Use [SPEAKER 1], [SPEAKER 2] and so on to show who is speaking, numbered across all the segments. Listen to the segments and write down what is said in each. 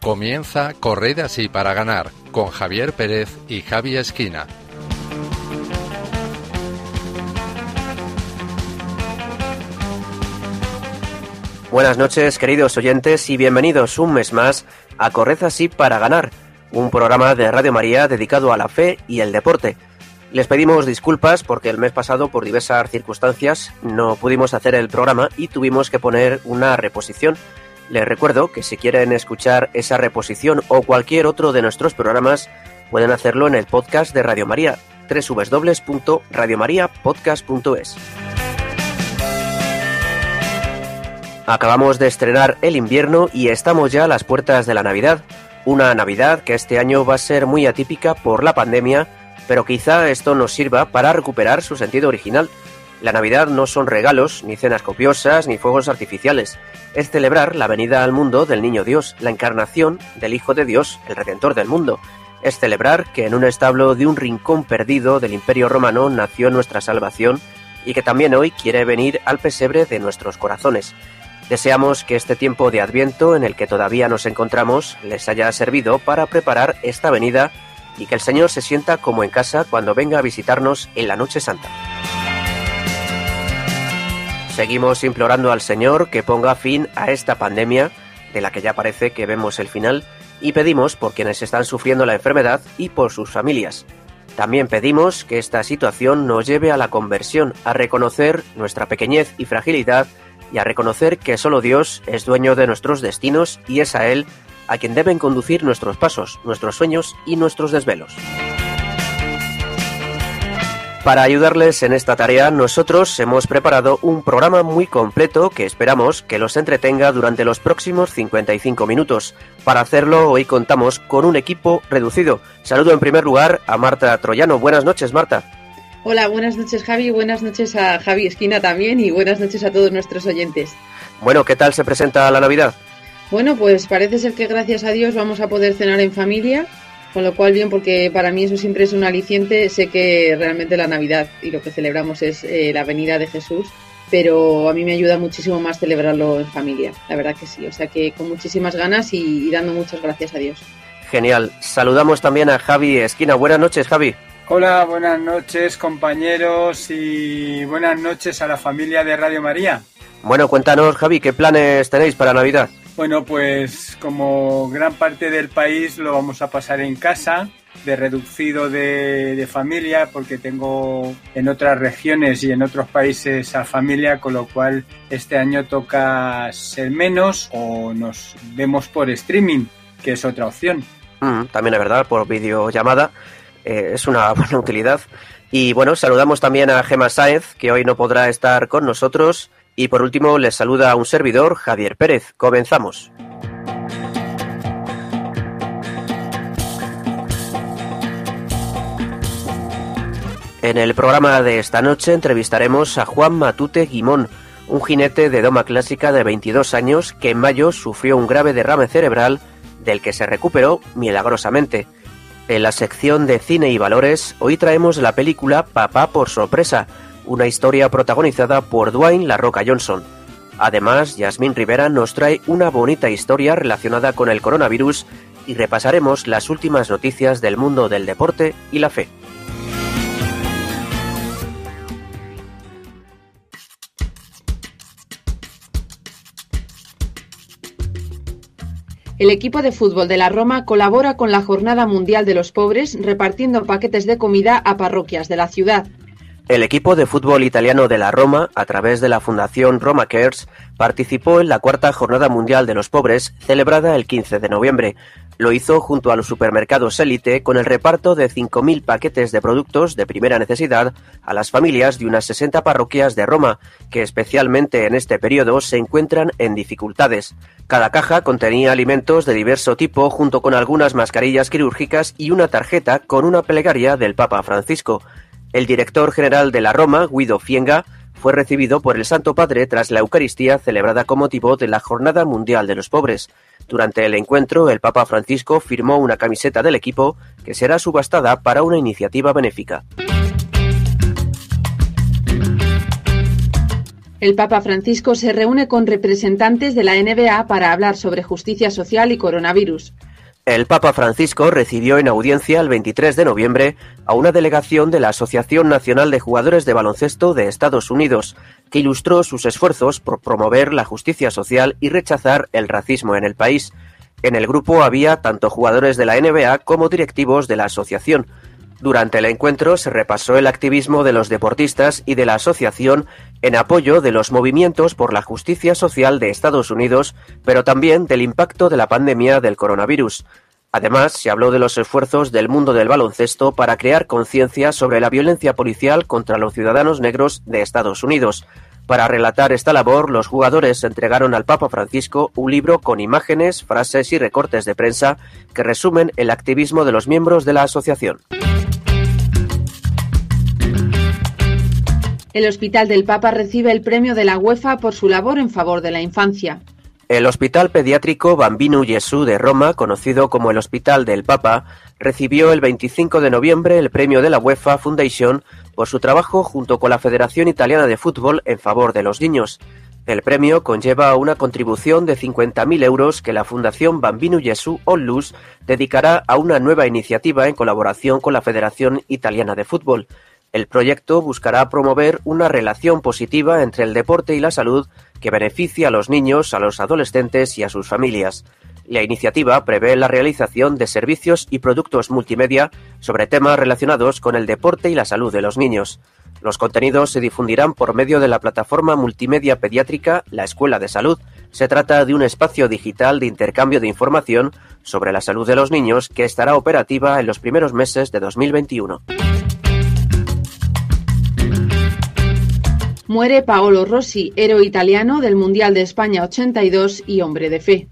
[SPEAKER 1] Comienza Corred así para ganar con Javier Pérez y Javi Esquina.
[SPEAKER 2] Buenas noches, queridos oyentes, y bienvenidos un mes más a Corred así para ganar, un programa de Radio María dedicado a la fe y el deporte. Les pedimos disculpas porque el mes pasado, por diversas circunstancias, no pudimos hacer el programa y tuvimos que poner una reposición. Les recuerdo que si quieren escuchar esa reposición o cualquier otro de nuestros programas, pueden hacerlo en el podcast de Radio María, www.radiomariapodcast.es. Acabamos de estrenar el invierno y estamos ya a las puertas de la Navidad. Una Navidad que este año va a ser muy atípica por la pandemia, pero quizá esto nos sirva para recuperar su sentido original. La Navidad no son regalos, ni cenas copiosas, ni fuegos artificiales. Es celebrar la venida al mundo del Niño Dios, la encarnación del Hijo de Dios, el Redentor del mundo. Es celebrar que en un establo de un rincón perdido del Imperio Romano nació nuestra salvación y que también hoy quiere venir al pesebre de nuestros corazones. Deseamos que este tiempo de Adviento en el que todavía nos encontramos les haya servido para preparar esta venida y que el Señor se sienta como en casa cuando venga a visitarnos en la Noche Santa. Seguimos implorando al Señor que ponga fin a esta pandemia, de la que ya parece que vemos el final, y pedimos por quienes están sufriendo la enfermedad y por sus familias. También pedimos que esta situación nos lleve a la conversión, a reconocer nuestra pequeñez y fragilidad y a reconocer que solo Dios es dueño de nuestros destinos y es a Él a quien deben conducir nuestros pasos, nuestros sueños y nuestros desvelos. Para ayudarles en esta tarea, nosotros hemos preparado un programa muy completo que esperamos que los entretenga durante los próximos 55 minutos. Para hacerlo, hoy contamos con un equipo reducido. Saludo en primer lugar a Marta Troyano. Buenas noches, Marta.
[SPEAKER 3] Hola, buenas noches Javi, buenas noches a Javi Esquina también y buenas noches a todos nuestros oyentes.
[SPEAKER 2] Bueno, ¿qué tal se presenta la Navidad?
[SPEAKER 3] Bueno, pues parece ser que gracias a Dios vamos a poder cenar en familia, con lo cual bien, porque para mí eso siempre es un aliciente. Sé que realmente la Navidad y lo que celebramos es eh, la venida de Jesús, pero a mí me ayuda muchísimo más celebrarlo en familia, la verdad que sí. O sea que con muchísimas ganas y, y dando muchas gracias a Dios.
[SPEAKER 2] Genial. Saludamos también a Javi Esquina. Buenas noches, Javi.
[SPEAKER 4] Hola, buenas noches compañeros y buenas noches a la familia de Radio María.
[SPEAKER 2] Bueno, cuéntanos, Javi, ¿qué planes tenéis para Navidad?
[SPEAKER 4] Bueno, pues como gran parte del país lo vamos a pasar en casa, de reducido de, familia, porque tengo en otras regiones y en otros países a familia, con lo cual este año toca ser menos o nos vemos por streaming, que es otra opción.
[SPEAKER 2] Mm, también es verdad, por videollamada eh, es una buena utilidad. Y bueno, saludamos también a Gema Sáez, que hoy no podrá estar con nosotros. Y por último, les saluda a un servidor, Javier Pérez. Comenzamos. En el programa de esta noche entrevistaremos a Juan Matute Guimón, un jinete de doma clásica de 22 años que en mayo sufrió un grave derrame cerebral del que se recuperó milagrosamente. En la sección de cine y valores, hoy traemos la película Papá por sorpresa, una historia protagonizada por Dwayne La Roca Johnson. Además, Yasmín Rivera nos trae una bonita historia relacionada con el coronavirus y repasaremos las últimas noticias del mundo del deporte y la fe.
[SPEAKER 3] El equipo de fútbol de la Roma colabora con la Jornada Mundial de los Pobres repartiendo paquetes de comida a parroquias de la ciudad.
[SPEAKER 2] El equipo de fútbol italiano de la Roma, a través de la Fundación Roma Cares, participó en la cuarta Jornada Mundial de los Pobres, celebrada el 15 de noviembre. Lo hizo junto a los supermercados Elite con el reparto de 5.000 paquetes de productos de primera necesidad a las familias de unas 60 parroquias de Roma, que especialmente en este periodo se encuentran en dificultades. Cada caja contenía alimentos de diverso tipo junto con algunas mascarillas quirúrgicas y una tarjeta con una plegaria del Papa Francisco. El director general de la Roma, Guido Fienga, fue recibido por el Santo Padre tras la Eucaristía celebrada con motivo de la Jornada Mundial de los Pobres. Durante el encuentro, el Papa Francisco firmó una camiseta del equipo que será subastada para una iniciativa benéfica.
[SPEAKER 3] El Papa Francisco se reúne con representantes de la NBA para hablar sobre justicia social y coronavirus.
[SPEAKER 2] El Papa Francisco recibió en audiencia el 23 de noviembre a una delegación de la Asociación Nacional de Jugadores de Baloncesto de Estados Unidos, que ilustró sus esfuerzos por promover la justicia social y rechazar el racismo en el país. En el grupo había tanto jugadores de la NBA como directivos de la asociación. Durante el encuentro se repasó el activismo de los deportistas y de la asociación en apoyo de los movimientos por la justicia social de Estados Unidos, pero también del impacto de la pandemia del coronavirus. Además, se habló de los esfuerzos del mundo del baloncesto para crear conciencia sobre la violencia policial contra los ciudadanos negros de Estados Unidos. Para relatar esta labor, los jugadores entregaron al Papa Francisco un libro con imágenes, frases y recortes de prensa que resumen el activismo de los miembros de la asociación.
[SPEAKER 3] El Hospital del Papa recibe el premio de la UEFA por su labor en favor de la infancia.
[SPEAKER 2] El Hospital Pediátrico Bambino Gesù de Roma, conocido como el Hospital del Papa, recibió el 25 de noviembre el premio de la UEFA Foundation por su trabajo junto con la Federación Italiana de Fútbol en favor de los niños. El premio conlleva una contribución de 50.000 euros que la Fundación Bambino Gesù Onlus dedicará a una nueva iniciativa en colaboración con la Federación Italiana de Fútbol. El proyecto buscará promover una relación positiva entre el deporte y la salud que beneficie a los niños, a los adolescentes y a sus familias. La iniciativa prevé la realización de servicios y productos multimedia sobre temas relacionados con el deporte y la salud de los niños. Los contenidos se difundirán por medio de la plataforma multimedia pediátrica La Escuela de Salud. Se trata de un espacio digital de intercambio de información sobre la salud de los niños que estará operativa en los primeros meses de 2021.
[SPEAKER 3] Muere Paolo Rossi, héroe italiano del Mundial de España 82 y hombre de fe.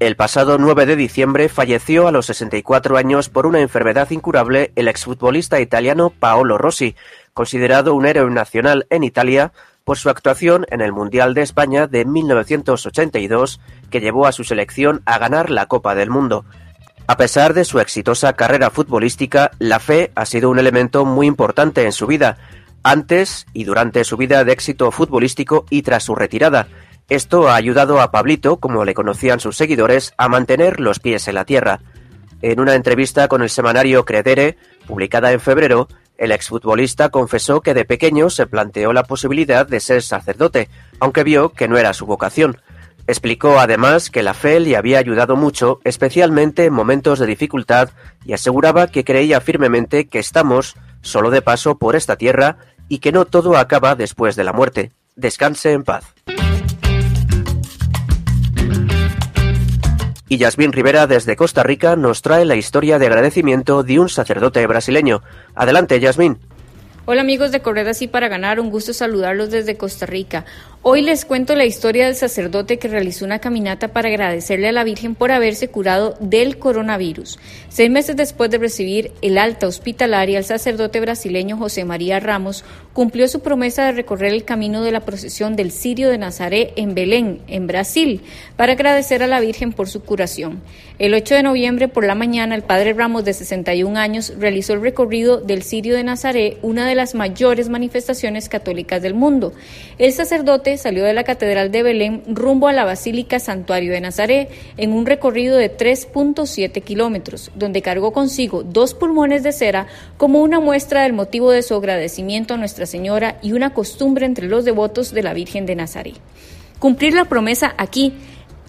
[SPEAKER 2] El pasado 9 de diciembre falleció a los 64 años por una enfermedad incurable el exfutbolista italiano Paolo Rossi, considerado un héroe nacional en Italia por su actuación en el Mundial de España de 1982, que llevó a su selección a ganar la Copa del Mundo. A pesar de su exitosa carrera futbolística, la fe ha sido un elemento muy importante en su vida, antes y durante su vida de éxito futbolístico y tras su retirada. Esto ha ayudado a Pablito, como le conocían sus seguidores, a mantener los pies en la tierra. En una entrevista con el semanario Credere, publicada en febrero, el exfutbolista confesó que de pequeño se planteó la posibilidad de ser sacerdote, aunque vio que no era su vocación. Explicó además que la fe le había ayudado mucho, especialmente en momentos de dificultad, y aseguraba que creía firmemente que estamos solo de paso por esta tierra y que no todo acaba después de la muerte. Descanse en paz. Y Yasmín Rivera desde Costa Rica nos trae la historia de agradecimiento de un sacerdote brasileño. Adelante, Yasmín.
[SPEAKER 5] Hola amigos de Correr Así para Ganar, un gusto saludarlos desde Costa Rica. Hoy les cuento la historia del sacerdote que realizó una caminata para agradecerle a la Virgen por haberse curado del coronavirus. Seis meses después de recibir el alta hospitalaria, el sacerdote brasileño José María Ramos cumplió su promesa de recorrer el camino de la procesión del Sirio de Nazaret en Belén, en Brasil, para agradecer a la Virgen por su curación. El 8 de noviembre por la mañana, el padre Ramos, de 61 años, realizó el recorrido del Sirio de Nazaret, una de las mayores manifestaciones católicas del mundo. El sacerdote salió de la Catedral de Belén rumbo a la Basílica Santuario de Nazaret en un recorrido de 3.7 kilómetros, donde cargó consigo dos pulmones de cera como una muestra del motivo de su agradecimiento a Nuestra Señora y una costumbre entre los devotos de la Virgen de Nazaret. Cumplir la promesa aquí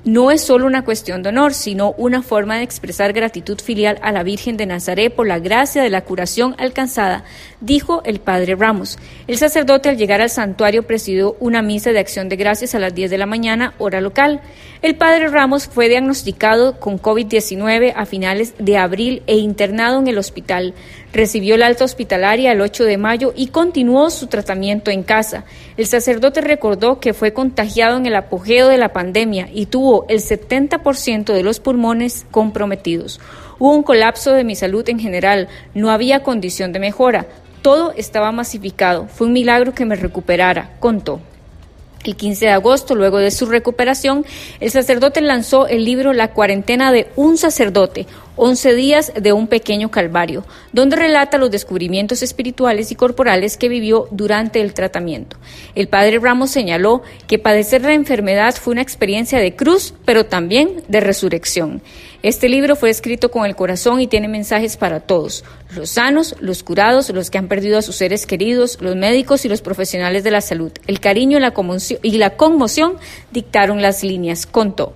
[SPEAKER 5] no es solo una cuestión de honor, sino una forma de expresar gratitud filial a la Virgen de Nazaret por la gracia de la curación alcanzada, dijo el padre Ramos. El sacerdote al llegar al santuario presidió una misa de acción de gracias a las 10 de la mañana, hora local. El padre Ramos fue diagnosticado con COVID-19 a finales de abril e internado en el hospital. Recibió la alta hospitalaria el 8 de mayo y continuó su tratamiento en casa. El sacerdote recordó que fue contagiado en el apogeo de la pandemia y tuvo el 70% de los pulmones comprometidos. Hubo un colapso de mi salud en general, no había condición de mejora, todo estaba masificado, fue un milagro que me recuperara, contó. El 15 de agosto, luego de su recuperación, el sacerdote lanzó el libro La cuarentena de un sacerdote, 11 días de un pequeño calvario, donde relata los descubrimientos espirituales y corporales que vivió durante el tratamiento. El padre Ramos señaló que padecer la enfermedad fue una experiencia de cruz, pero también de resurrección. Este libro fue escrito con el corazón y tiene mensajes para todos, los sanos, los curados, los que han perdido a sus seres queridos, los médicos y los profesionales de la salud. El cariño y la, y la conmoción dictaron las líneas, contó.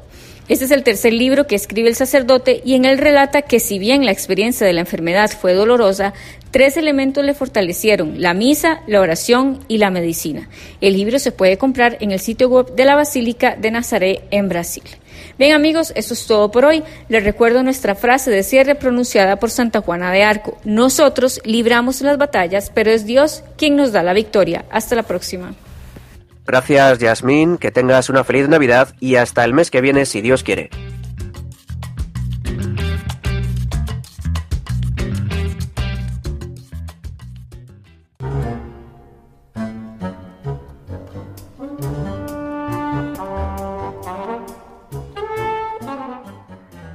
[SPEAKER 5] Este es el tercer libro que escribe el sacerdote y en él relata que si bien la experiencia de la enfermedad fue dolorosa, tres elementos le fortalecieron, la misa, la oración y la medicina. El libro se puede comprar en el sitio web de la Basílica de Nazaret en Brasil. Bien amigos, eso es todo por hoy. Les recuerdo nuestra frase de cierre pronunciada por Santa Juana de Arco. Nosotros libramos las batallas, pero es Dios quien nos da la victoria. Hasta la próxima.
[SPEAKER 2] Gracias, Yasmín, que tengas una feliz Navidad y hasta el mes que viene, si Dios quiere.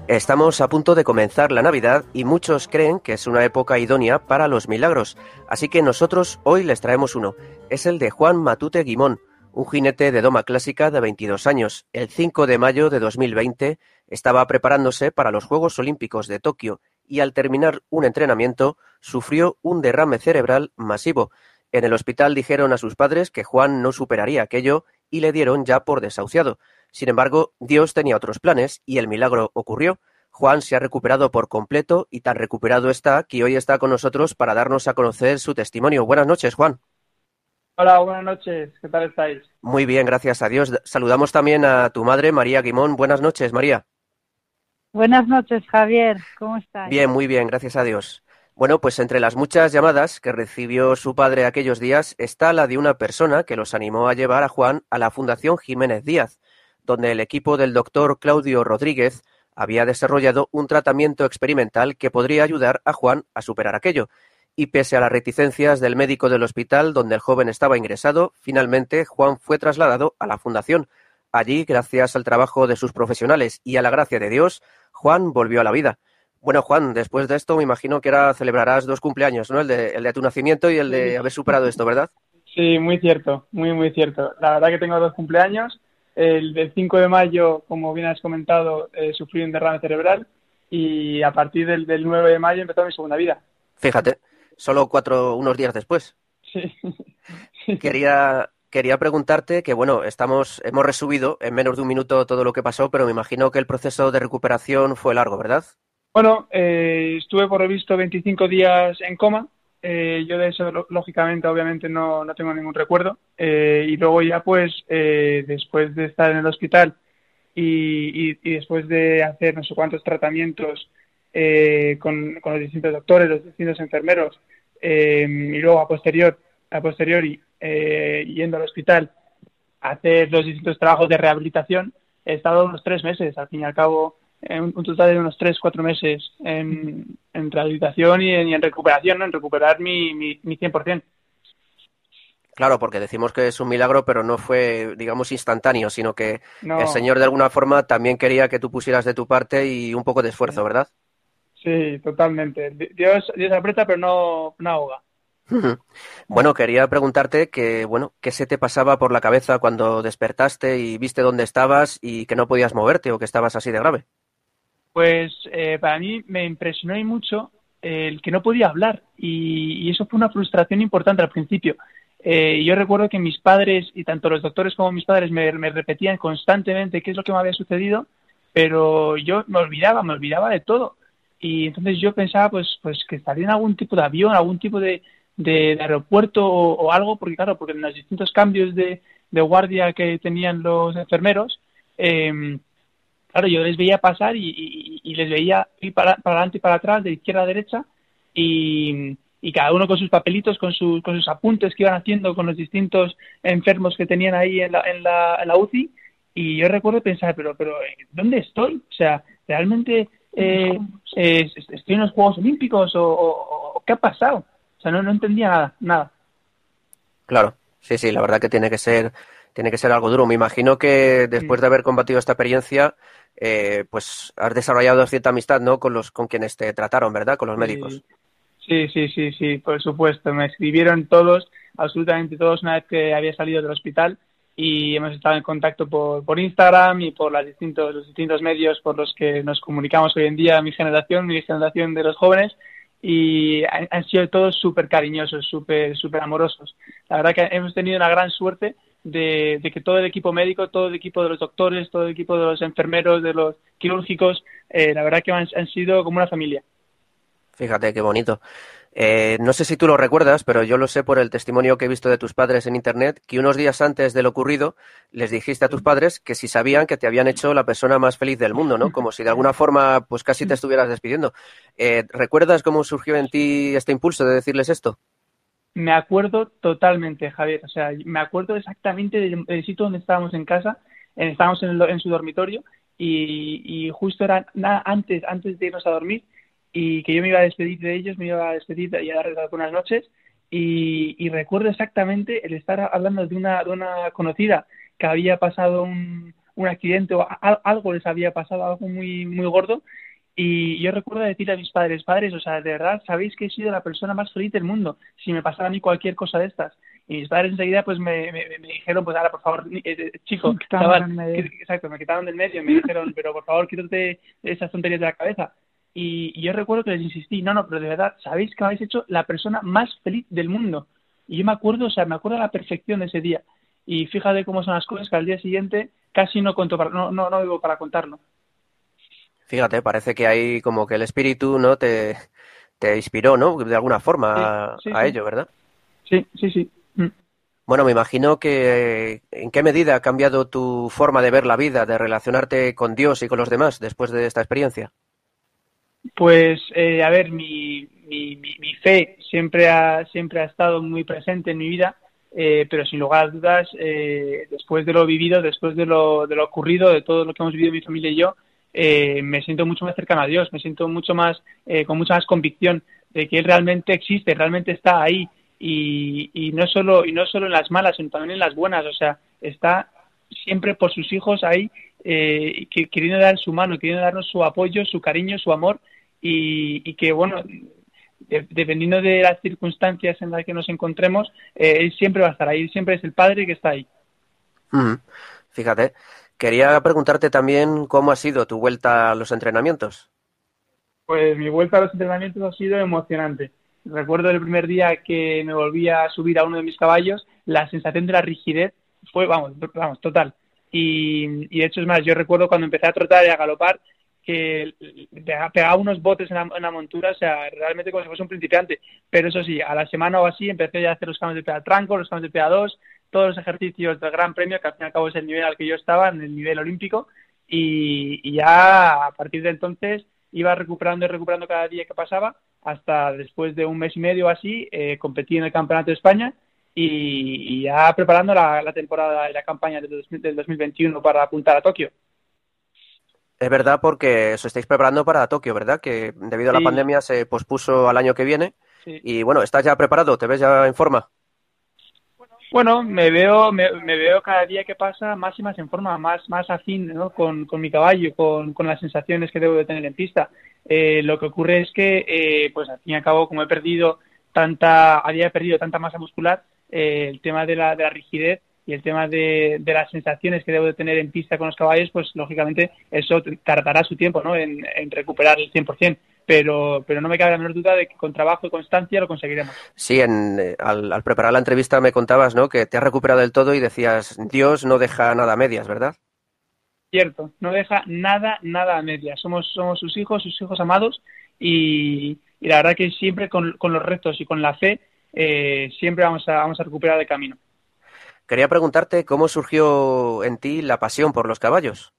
[SPEAKER 2] Estamos a punto de comenzar la Navidad y muchos creen que es una época idónea para los milagros, así que nosotros hoy les traemos uno. Es el de Juan Matute Guimón, un jinete de doma clásica de 22 años. El 5 de mayo de 2020 estaba preparándose para los Juegos Olímpicos de Tokio y al terminar un entrenamiento sufrió un derrame cerebral masivo. En el hospital dijeron a sus padres que Juan no superaría aquello y le dieron ya por desahuciado. Sin embargo, Dios tenía otros planes y el milagro ocurrió. Juan se ha recuperado por completo y tan recuperado está que hoy está con nosotros para darnos a conocer su testimonio. Buenas noches, Juan.
[SPEAKER 6] Hola, buenas noches. ¿Qué tal estáis?
[SPEAKER 2] Muy bien, gracias a Dios. Saludamos también a tu madre, María Guimón. Buenas noches, María.
[SPEAKER 7] Buenas noches, Javier. ¿Cómo estás?
[SPEAKER 2] Bien, muy bien, gracias a Dios. Bueno, pues entre las muchas llamadas que recibió su padre aquellos días está la de una persona que los animó a llevar a Juan a la Fundación Jiménez Díaz, donde el equipo del doctor Claudio Rodríguez había desarrollado un tratamiento experimental que podría ayudar a Juan a superar aquello y pese a las reticencias del médico del hospital donde el joven estaba ingresado, finalmente Juan fue trasladado a la fundación. Allí, gracias al trabajo de sus profesionales y a la gracia de Dios, Juan volvió a la vida. Bueno, Juan, después de esto me imagino que ahora celebrarás dos cumpleaños, ¿no? El de, el de tu nacimiento y el de haber superado esto, ¿verdad?
[SPEAKER 6] Sí, muy cierto, muy, muy cierto. La verdad que tengo dos cumpleaños. El del 5 de mayo, como bien has comentado, eh, sufrí un derrame cerebral y a partir del, del 9 de mayo empezó mi segunda vida.
[SPEAKER 2] Fíjate solo cuatro, unos días después.
[SPEAKER 6] Sí.
[SPEAKER 2] Quería, quería preguntarte que, bueno, estamos, hemos resubido en menos de un minuto todo lo que pasó, pero me imagino que el proceso de recuperación fue largo, ¿verdad?
[SPEAKER 6] Bueno, eh, estuve por revisto 25 días en coma. Eh, yo de eso, lógicamente, obviamente no, no tengo ningún recuerdo. Eh, y luego ya, pues, después de estar en el hospital y, y, y, después de hacer no sé cuántos tratamientos eh, con, los distintos doctores, los distintos enfermeros, eh, y luego a posterior, a posteriori, eh, yendo al hospital a hacer los distintos trabajos de rehabilitación, he estado unos tres meses, al fin y al cabo, un, un total de unos tres, cuatro meses en, en rehabilitación y en, recuperación, en recuperar mi, mi, mi 100%.
[SPEAKER 2] Claro, porque decimos que es un milagro, pero no fue, digamos, instantáneo, sino que el Señor de alguna forma también quería que tú pusieras de tu parte y un poco de esfuerzo, ¿verdad?
[SPEAKER 6] Sí, totalmente. Dios, Dios aprieta, pero no, no ahoga.
[SPEAKER 2] Bueno, quería preguntarte que, bueno, ¿qué se te pasaba por la cabeza cuando despertaste y viste dónde estabas y que no podías moverte o que estabas así de grave?
[SPEAKER 6] Pues eh, para mí me impresionó y mucho el que no podía hablar y, eso fue una frustración importante al principio. Eh, yo recuerdo que mis padres y tanto los doctores como mis padres me, me repetían constantemente qué es lo que me había sucedido, pero yo me olvidaba, me olvidaba de todo y entonces yo pensaba pues pues que estaría en algún tipo de avión, algún tipo de, de, aeropuerto o, algo, porque claro, porque en los distintos cambios de, de guardia que tenían los enfermeros, eh, claro, yo les veía pasar y, y, les veía ir para, para, adelante y para atrás, de izquierda a derecha, y, y cada uno con sus papelitos, con, sus con sus apuntes que iban haciendo con los distintos enfermos que tenían ahí en la, en la, en la UCI, y yo recuerdo pensar, pero, pero, ¿dónde estoy? O sea, realmente eh, eh, estoy en los Juegos Olímpicos o, qué ha pasado. O sea, no, no entendía nada, nada.
[SPEAKER 2] Claro, sí, sí, la verdad que tiene que ser tiene que ser algo duro. Me imagino que después de haber combatido esta experiencia, eh, pues has desarrollado cierta amistad, ¿no? Con los con quienes te trataron, ¿verdad? Con los médicos.
[SPEAKER 6] Sí, sí, sí, sí, por supuesto. Me escribieron todos, absolutamente todos, una vez que había salido del hospital y hemos estado en contacto por, por Instagram y por las distintos, los distintos medios por los que nos comunicamos hoy en día, mi generación, mi generación de los jóvenes y han, sido todos súper cariñosos, súper super amorosos. La verdad que hemos tenido una gran suerte de, que todo el equipo médico, todo el equipo de los doctores, todo el equipo de los enfermeros, de los quirúrgicos, eh, la verdad que han, sido como una familia.
[SPEAKER 2] Fíjate qué bonito. Eh, no sé si tú lo recuerdas, pero yo lo sé por el testimonio que he visto de tus padres en Internet, que unos días antes de lo ocurrido les dijiste a tus padres que si sabían que te habían hecho la persona más feliz del mundo, ¿no? Como si de alguna forma pues casi te estuvieras despidiendo. Eh, ¿Recuerdas cómo surgió en ti este impulso de decirles esto?
[SPEAKER 6] Me acuerdo totalmente, Javier. O sea, me acuerdo exactamente del, sitio donde estábamos en casa. estábamos en, su dormitorio y, justo era nada antes, antes de irnos a dormir y que yo me iba a despedir de ellos, me iba a despedir y a darles buenas noches. Y, recuerdo exactamente el estar hablando de una, de una conocida que había pasado un, un accidente o algo les había pasado, algo muy, muy gordo. Y yo recuerdo decirle a mis padres, padres, o sea, de verdad, sabéis que he sido la persona más feliz del mundo si me pasara a mí cualquier cosa de estas. Y mis padres enseguida pues me, me, dijeron, pues ahora, por favor, eh, eh, chico, exacto, me quitaron del medio, me dijeron, pero por favor, quítate esas tonterías de la cabeza. Y, yo recuerdo que les insistí, no, no, pero de verdad, sabéis que habéis hecho la persona más feliz del mundo. Y yo me acuerdo, o sea, me acuerdo a la perfección de ese día. Y fíjate cómo son las cosas que al día siguiente casi no cuento para, no, no, no vivo para contarlo.
[SPEAKER 2] Fíjate, parece que hay como que el espíritu, ¿no? Te, te inspiró, ¿no? De alguna forma a, ello, ¿verdad?
[SPEAKER 6] Sí, sí, sí. Mm.
[SPEAKER 2] Bueno, me imagino que en qué medida ha cambiado tu forma de ver la vida, de relacionarte con Dios y con los demás después de esta experiencia.
[SPEAKER 6] Pues, eh, a ver, mi, mi, fe siempre ha, siempre ha estado muy presente en mi vida, eh, pero sin lugar a dudas, eh, después de lo vivido, después de lo, de lo ocurrido, de todo lo que hemos vivido mi familia y yo, me siento mucho más cercano a Dios, me siento mucho más, con mucha más convicción de que Él realmente existe, realmente está ahí. Y, no solo, y no solo en las malas, sino también en las buenas, o sea, está siempre por sus hijos ahí, queriendo dar su mano, queriendo darnos su apoyo, su cariño, su amor y, que, bueno, dependiendo de las circunstancias en las que nos encontremos, eh, él siempre va a estar ahí, siempre es el padre que está ahí.
[SPEAKER 2] Fíjate, quería preguntarte también cómo ha sido tu vuelta a los entrenamientos.
[SPEAKER 6] Pues mi vuelta a los entrenamientos ha sido emocionante. Recuerdo el primer día que me volví a subir a uno de mis caballos, la sensación de la rigidez fue, vamos, vamos, total. Y, y de hecho es más, yo recuerdo cuando empecé a trotar y a galopar, que pegaba unos botes en la, montura, o sea, realmente como si fuese un principiante. Pero eso sí, a la semana o así empecé ya a hacer los cambios de peda tranco, los cambios de peda 2, todos los ejercicios del Gran Premio, que al fin y al cabo es el nivel al que yo estaba, en el nivel olímpico, y, ya a partir de entonces iba recuperando y recuperando cada día que pasaba, hasta después de un mes y medio así, eh, competí en el Campeonato de España y, ya preparando la, temporada y la campaña del, del 2021 para apuntar a Tokio.
[SPEAKER 2] Es verdad porque os estáis preparando para Tokio, ¿verdad? Que debido a la pandemia se pospuso al año que viene. Y bueno, ¿estás ya preparado? ¿Te ves ya en forma?
[SPEAKER 6] Bueno, me veo, me, veo cada día que pasa más y más en forma, más, más afín ¿no? con, con mi caballo, con, con las sensaciones que debo de tener en pista. Eh, lo que ocurre es que, eh, pues al fin y al cabo, como he perdido tanta, había perdido tanta masa muscular, eh, el tema de la, de la rigidez y el tema de, las sensaciones que debo de tener en pista con los caballos, pues lógicamente eso tardará su tiempo ¿no? en, recuperar el 100%. Pero, pero no me cabe la menor duda de que con trabajo y constancia lo conseguiremos.
[SPEAKER 2] Sí, en, eh, al, preparar la entrevista me contabas ¿no? que te has recuperado del todo y decías, Dios no deja nada a medias, ¿verdad?
[SPEAKER 6] Cierto, no deja nada, nada a medias. Somos, somos sus hijos, sus hijos amados y, la verdad que siempre con, los retos y con la fe eh, siempre vamos a, vamos a recuperar el camino.
[SPEAKER 2] Quería preguntarte cómo surgió en ti la pasión por los caballos.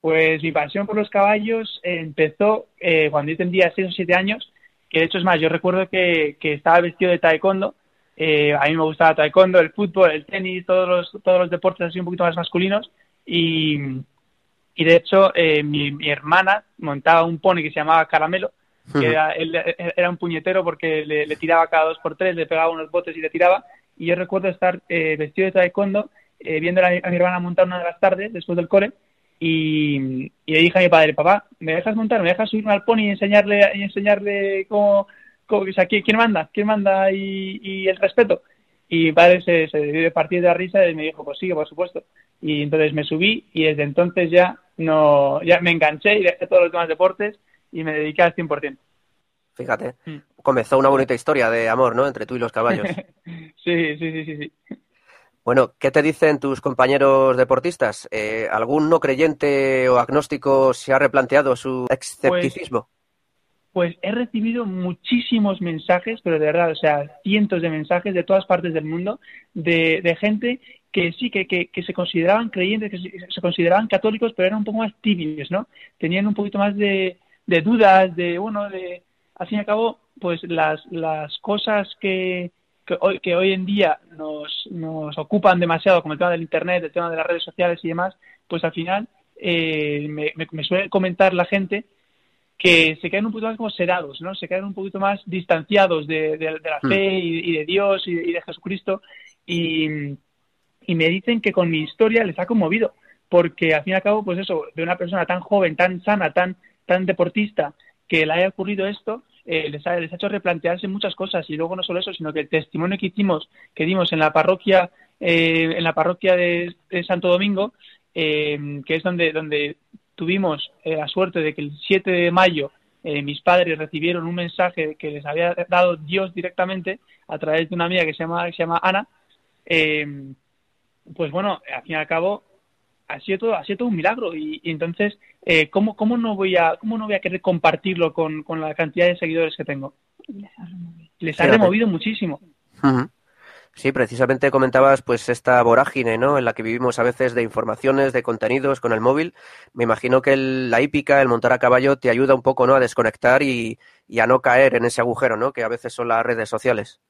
[SPEAKER 6] Pues mi pasión por los caballos empezó eh, cuando yo tendría 6 o 7 años, que de hecho es más, yo recuerdo que, estaba vestido de taekwondo, eh, a mí me gustaba taekwondo, el fútbol, el tenis, todos los, todos los deportes así un poquito más masculinos y, y de hecho eh, mi, hermana montaba un pony que se llamaba Caramelo, que era, era un puñetero porque le, le tiraba cada dos por tres, le pegaba unos botes y le tiraba y yo recuerdo estar eh, vestido de taekwondo eh, viendo a mi, hermana montar una de las tardes después del cole y, le dije a mi padre, papá, ¿me dejas montar? ¿Me dejas subirme al pony y enseñarle, y enseñarle cómo, cómo o sea, ¿quién manda? ¿Quién manda y, el respeto? Y mi padre se, se dio de partir de la risa y me dijo, pues sí, por supuesto. Y entonces me subí y desde entonces ya no ya me enganché y dejé todos los demás deportes y me dediqué al 100%.
[SPEAKER 2] Fíjate, mm. comenzó una bonita historia de amor, ¿no? Entre tú y los caballos.
[SPEAKER 6] sí, sí, sí, sí,
[SPEAKER 2] Bueno, ¿qué te dicen tus compañeros deportistas? Eh, ¿Algún no creyente o agnóstico se ha replanteado su escepticismo?
[SPEAKER 6] Pues, pues, he recibido muchísimos mensajes, pero de verdad, o sea, cientos de mensajes de todas partes del mundo, de, de gente que sí, que, que, que, se consideraban creyentes, que se, consideraban católicos, pero eran un poco más tibios, ¿no? Tenían un poquito más de, de dudas, de, bueno, de, al fin y al cabo, pues las, las cosas que, que, hoy, que hoy en día nos, nos ocupan demasiado, como el tema del Internet, el tema de las redes sociales y demás, pues al final eh, me, me, suele comentar la gente que se quedan un poquito más como sedados, ¿no? Se quedan un poquito más distanciados de, de, la hmm. fe y, y, de Dios y, y de Jesucristo y y me dicen que con mi historia les ha conmovido, porque al fin y al cabo, pues eso, de una persona tan joven, tan sana, tan, tan deportista, que le haya ocurrido esto, eh, les, ha, les ha hecho replantearse muchas cosas. Y luego no solo eso, sino que el testimonio que hicimos, que dimos en la parroquia, eh, en la parroquia de, Santo Domingo, eh, que es donde, donde tuvimos la suerte de que el 7 de mayo mis padres recibieron un mensaje que les había dado Dios directamente a través de una amiga que se llama, que se llama Ana, pues bueno, al fin y al cabo ha sido todo, ha sido todo un milagro y, entonces eh, ¿cómo, cómo no voy a cómo no voy a querer compartirlo con, con la cantidad de seguidores que tengo les ha removido, muchísimo
[SPEAKER 2] Sí, precisamente comentabas pues esta vorágine, ¿no? En la que vivimos a veces de informaciones, de contenidos con el móvil. Me imagino que la hípica, el montar a caballo, te ayuda un poco, ¿no? A desconectar y, y, a no caer en ese agujero, ¿no? Que a veces son las redes sociales.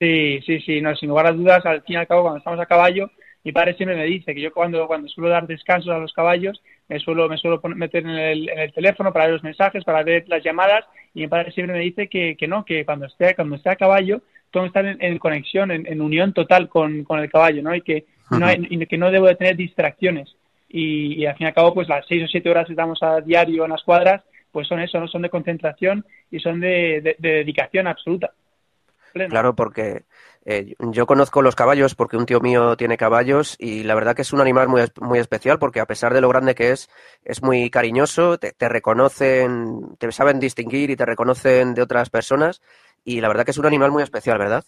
[SPEAKER 6] Sí, sí, sí, no, sin lugar a dudas, al fin y al cabo, cuando estamos a caballo, mi padre siempre me dice que yo cuando, cuando suelo dar descansos a los caballos, me suelo, me suelo meter en el, en el teléfono para ver los mensajes, para ver las llamadas, y mi padre siempre me dice que, que no, que cuando esté, cuando esté a caballo, tengo que estar en, conexión, en, unión total con, con, el caballo, ¿no? Y que no, hay, y que no debo de tener distracciones. Y, al fin y al cabo, pues las seis o siete horas que estamos a diario en las cuadras, pues son eso, ¿no? Son de concentración y son de dedicación absoluta.
[SPEAKER 2] Claro, porque eh, yo conozco los caballos porque un tío mío tiene caballos y la verdad que es un animal muy, muy especial porque a pesar de lo grande que es, es muy cariñoso, te, reconocen, te saben distinguir y te reconocen de otras personas y la verdad que es un animal muy especial, ¿verdad?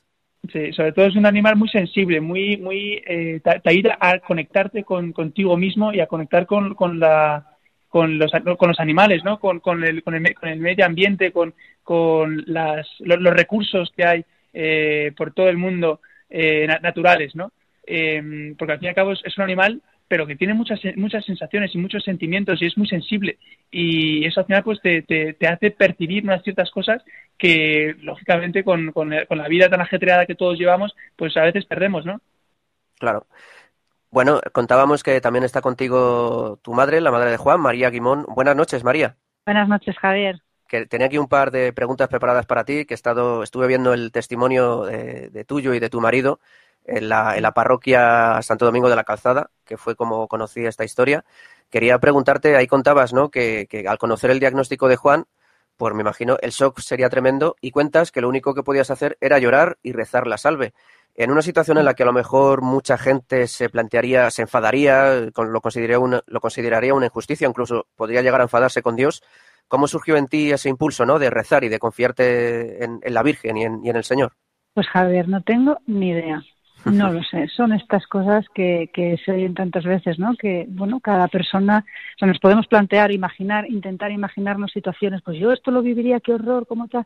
[SPEAKER 6] Sí, sobre todo es un animal muy sensible, muy, muy, eh, te, ayuda a conectarte con, contigo mismo y a conectar con, con la, con los, con los animales, ¿no? Con, con, el, con, el, con el medio ambiente, con, con las, los, recursos que hay eh, por todo el mundo eh, naturales, ¿no? Eh, porque al fin y al cabo es, un animal pero que tiene muchas muchas sensaciones y muchos sentimientos y es muy sensible y eso al final pues te, te, te hace percibir unas ciertas cosas que lógicamente con, con, con, la vida tan ajetreada que todos llevamos pues a veces perdemos, ¿no?
[SPEAKER 2] Claro. Bueno, contábamos que también está contigo tu madre, la madre de Juan, María Guimón. Buenas noches, María.
[SPEAKER 7] Buenas noches, Javier.
[SPEAKER 2] Que tenía aquí un par de preguntas preparadas para ti, que he estado, estuve viendo el testimonio de, tuyo y de tu marido en la, en la, parroquia Santo Domingo de la Calzada, que fue como conocí esta historia. Quería preguntarte, ahí contabas, ¿no? Que, que al conocer el diagnóstico de Juan, pues me imagino el shock sería tremendo y cuentas que lo único que podías hacer era llorar y rezar la salve en una situación en la que a lo mejor mucha gente se plantearía, se enfadaría, lo consideraría una, lo consideraría una injusticia, incluso podría llegar a enfadarse con Dios, ¿cómo surgió en ti ese impulso ¿no? de rezar y de confiarte en, la Virgen y en, el Señor?
[SPEAKER 7] Pues Javier, no tengo ni idea. No lo sé, son estas cosas que, que se oyen tantas veces, ¿no? Que, bueno, cada persona, o sea, nos podemos plantear, imaginar, intentar imaginarnos situaciones, pues yo esto lo viviría, qué horror, cómo tal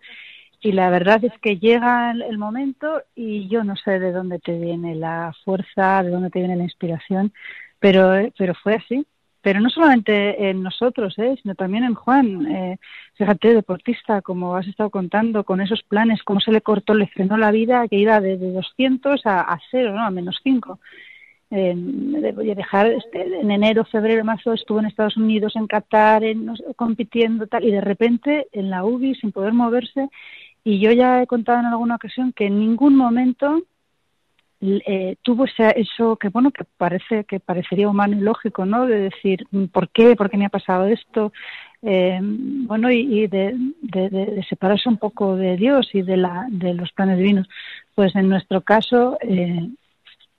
[SPEAKER 7] y la verdad es que llega el, momento y yo no sé de dónde te viene la fuerza, de dónde te viene la inspiración, pero, pero fue así. Pero no solamente en nosotros, ¿eh? sino también en Juan. Eh, fíjate, deportista, como has estado contando, con esos planes, cómo se le cortó, le frenó la vida, que iba de, 200 a, a cero, ¿no? a menos 5. Eh, dejar este, en enero, febrero, marzo estuvo en Estados Unidos, en Qatar, en, compitiendo tal, y de repente en la UBI sin poder moverse y yo ya he contado en alguna ocasión que en ningún momento eh, tuvo ese, eso que bueno que parece que parecería humano y lógico no de decir por qué por qué me ha pasado esto eh, bueno y, de, de, separarse un poco de Dios y de la de los planes divinos. Pues en nuestro caso eh,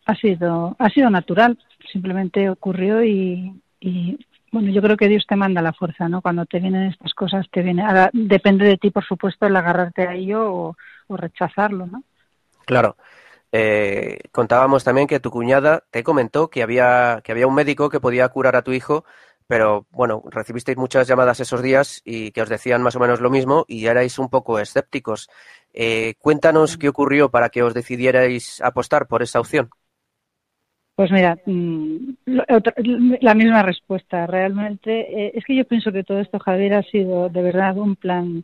[SPEAKER 7] ha sido ha sido natural simplemente ocurrió y, y bueno, yo creo que Dios te manda la fuerza, ¿no? Cuando te vienen estas cosas, te viene. Ahora, depende de ti, por supuesto, el agarrarte a ello o, o rechazarlo, ¿no?
[SPEAKER 2] Claro. Eh, contábamos también que tu cuñada te comentó que había, que había un médico que podía curar a tu hijo, pero bueno, recibisteis muchas llamadas esos días y que os decían más o menos lo mismo y erais un poco escépticos. Eh, cuéntanos qué ocurrió para que os decidierais apostar por esa opción.
[SPEAKER 7] Pues mira, mm, la misma respuesta. Realmente eh, es que yo pienso que todo esto, Javier, ha sido de verdad un plan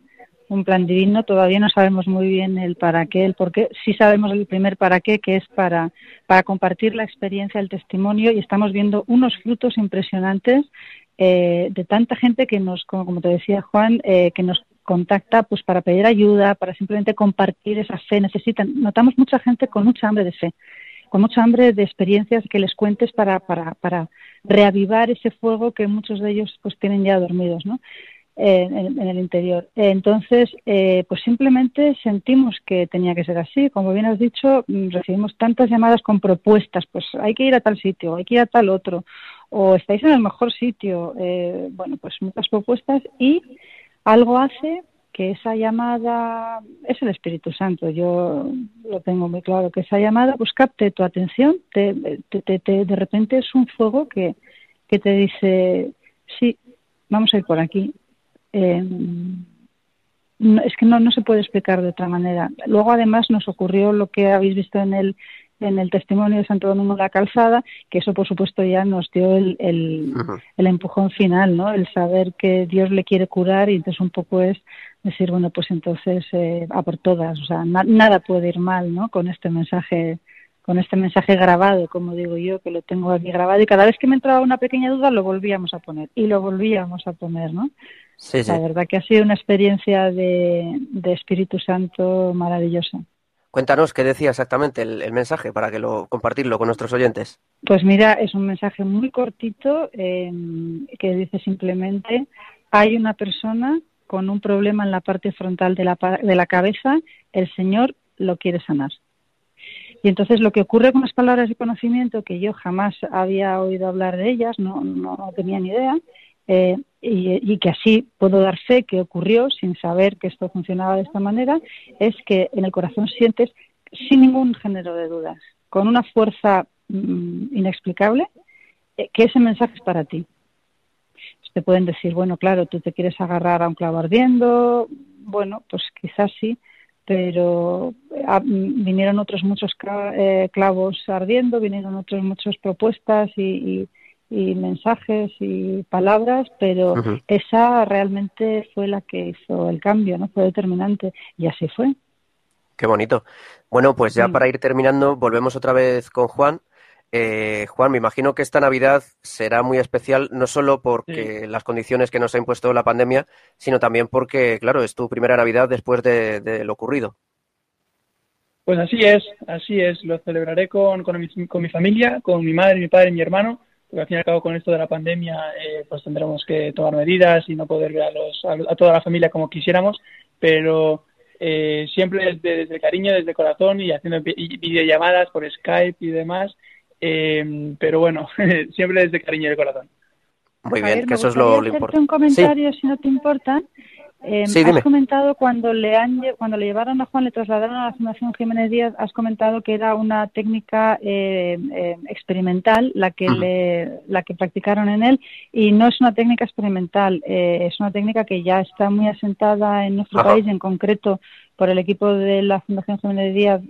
[SPEAKER 7] un plan divino. Todavía no sabemos muy bien el para qué, el por qué. Sí sabemos el primer para qué, que es para, para compartir la experiencia, el testimonio, y estamos viendo unos frutos impresionantes eh, de tanta gente que nos, como, te decía Juan, eh, que nos contacta pues para pedir ayuda, para simplemente compartir esa fe. Necesitan, notamos mucha gente con mucha hambre de fe con mucha hambre de experiencias que les cuentes para, para, para reavivar ese fuego que muchos de ellos pues tienen ya dormidos, ¿no? en, el interior. Entonces, eh, pues simplemente sentimos que tenía que ser así. Como bien has dicho, mm, recibimos tantas llamadas con propuestas, pues hay que ir a tal sitio, hay que ir a tal otro, o estáis en el mejor sitio. Eh, bueno, pues muchas propuestas y algo hace que esa llamada es el Espíritu Santo. Yo lo tengo muy claro, que esa llamada pues capte tu atención, te, de repente es un fuego que, que te dice, sí, vamos a ir por aquí eh, es que no, no se puede explicar de otra manera. Luego, además, nos ocurrió lo que habéis visto en el, en el testimonio de Santo Domingo de la Calzada, que eso, por supuesto, ya nos dio el, el, el, empujón final, ¿no? El saber que Dios le quiere curar y entonces un poco es decir, bueno, pues entonces eh, a por todas, o sea, nada puede ir mal, ¿no? Con este mensaje con este mensaje grabado, como digo yo, que lo tengo aquí grabado y cada vez que me entraba una pequeña duda lo volvíamos a poner y lo volvíamos a poner, ¿no? La verdad que ha sido una experiencia de, Espíritu Santo maravillosa.
[SPEAKER 2] Cuéntanos qué decía exactamente el, mensaje para que lo compartirlo con nuestros oyentes.
[SPEAKER 7] Pues mira, es un mensaje muy cortito em, que dice simplemente hay una persona con un problema en la parte frontal de la, de la cabeza, el Señor lo quiere sanar. Y entonces lo que ocurre con las palabras de conocimiento, que yo jamás había oído hablar de ellas, no, no tenía ni idea, eh, y, que así puedo dar fe que ocurrió sin saber que esto funcionaba de esta manera, es que en el corazón sientes sin ningún género de dudas, con una fuerza mm, inexplicable, eh, que ese mensaje es para ti. Te pueden decir, bueno, claro, tú te quieres agarrar a un clavo ardiendo, bueno, pues quizás sí, pero ah, mm, vinieron otros muchos eh, clavos ardiendo, vinieron otras muchas propuestas y y mensajes y palabras, pero esa realmente fue la que hizo el cambio, ¿no? Fue determinante y así fue.
[SPEAKER 2] Qué bonito. Bueno, pues ya para ir terminando, volvemos otra vez con Juan. Eh, Juan, me imagino que esta Navidad será muy especial, no solo porque las condiciones que nos ha impuesto la pandemia, sino también porque, claro, es tu primera Navidad después de, lo ocurrido.
[SPEAKER 6] Pues así es, así es. Lo celebraré con, con, mi, con mi familia, con mi madre, mi padre y mi hermano porque al fin y al cabo con esto de la pandemia eh, pues tendremos que tomar medidas y no poder ver a, los, a, toda la familia como quisiéramos, pero eh, siempre desde, el cariño, desde el corazón y haciendo videollamadas por Skype y demás, eh, pero bueno, siempre desde cariño y el corazón.
[SPEAKER 2] Muy bien, que eso es lo, importante.
[SPEAKER 7] un comentario, si no te importa. Eh, has comentado cuando le han cuando le llevaron a Juan, le trasladaron a la Fundación Jiménez Díaz, has comentado que era una técnica eh, eh, experimental la que le, la que practicaron en él y no es una técnica experimental, es una técnica que ya está muy asentada en nuestro país, en concreto por el equipo de la Fundación Jiménez Díaz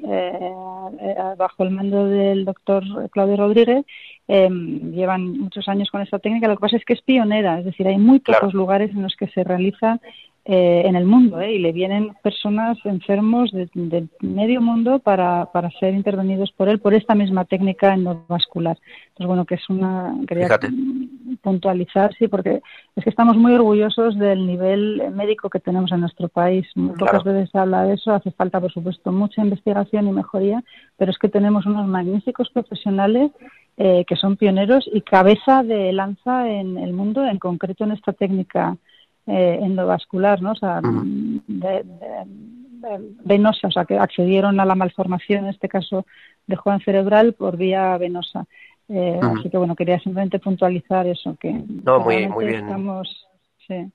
[SPEAKER 7] bajo el mando del doctor Claudio Rodríguez llevan muchos años con esta técnica. Lo que pasa es que es pionera, es decir, hay muy pocos lugares en los que se realiza eh, en el mundo ¿eh? y le vienen personas enfermos de, medio mundo para, para, ser intervenidos por él por esta misma técnica endovascular. Entonces, bueno, que es una. Quería puntualizar, sí, porque es que estamos muy orgullosos del nivel médico que tenemos en nuestro país. Muy pocas veces habla de eso, hace falta, por supuesto, mucha investigación y mejoría, pero es que tenemos unos magníficos profesionales eh, que son pioneros y cabeza de lanza en el mundo, en concreto en esta técnica eh, endovascular, ¿no? O sea, venosa, o sea, que accedieron a la malformación, en este caso de Juan cerebral, por vía venosa. Eh, así que bueno, quería simplemente puntualizar eso, que
[SPEAKER 2] no, muy, muy bien.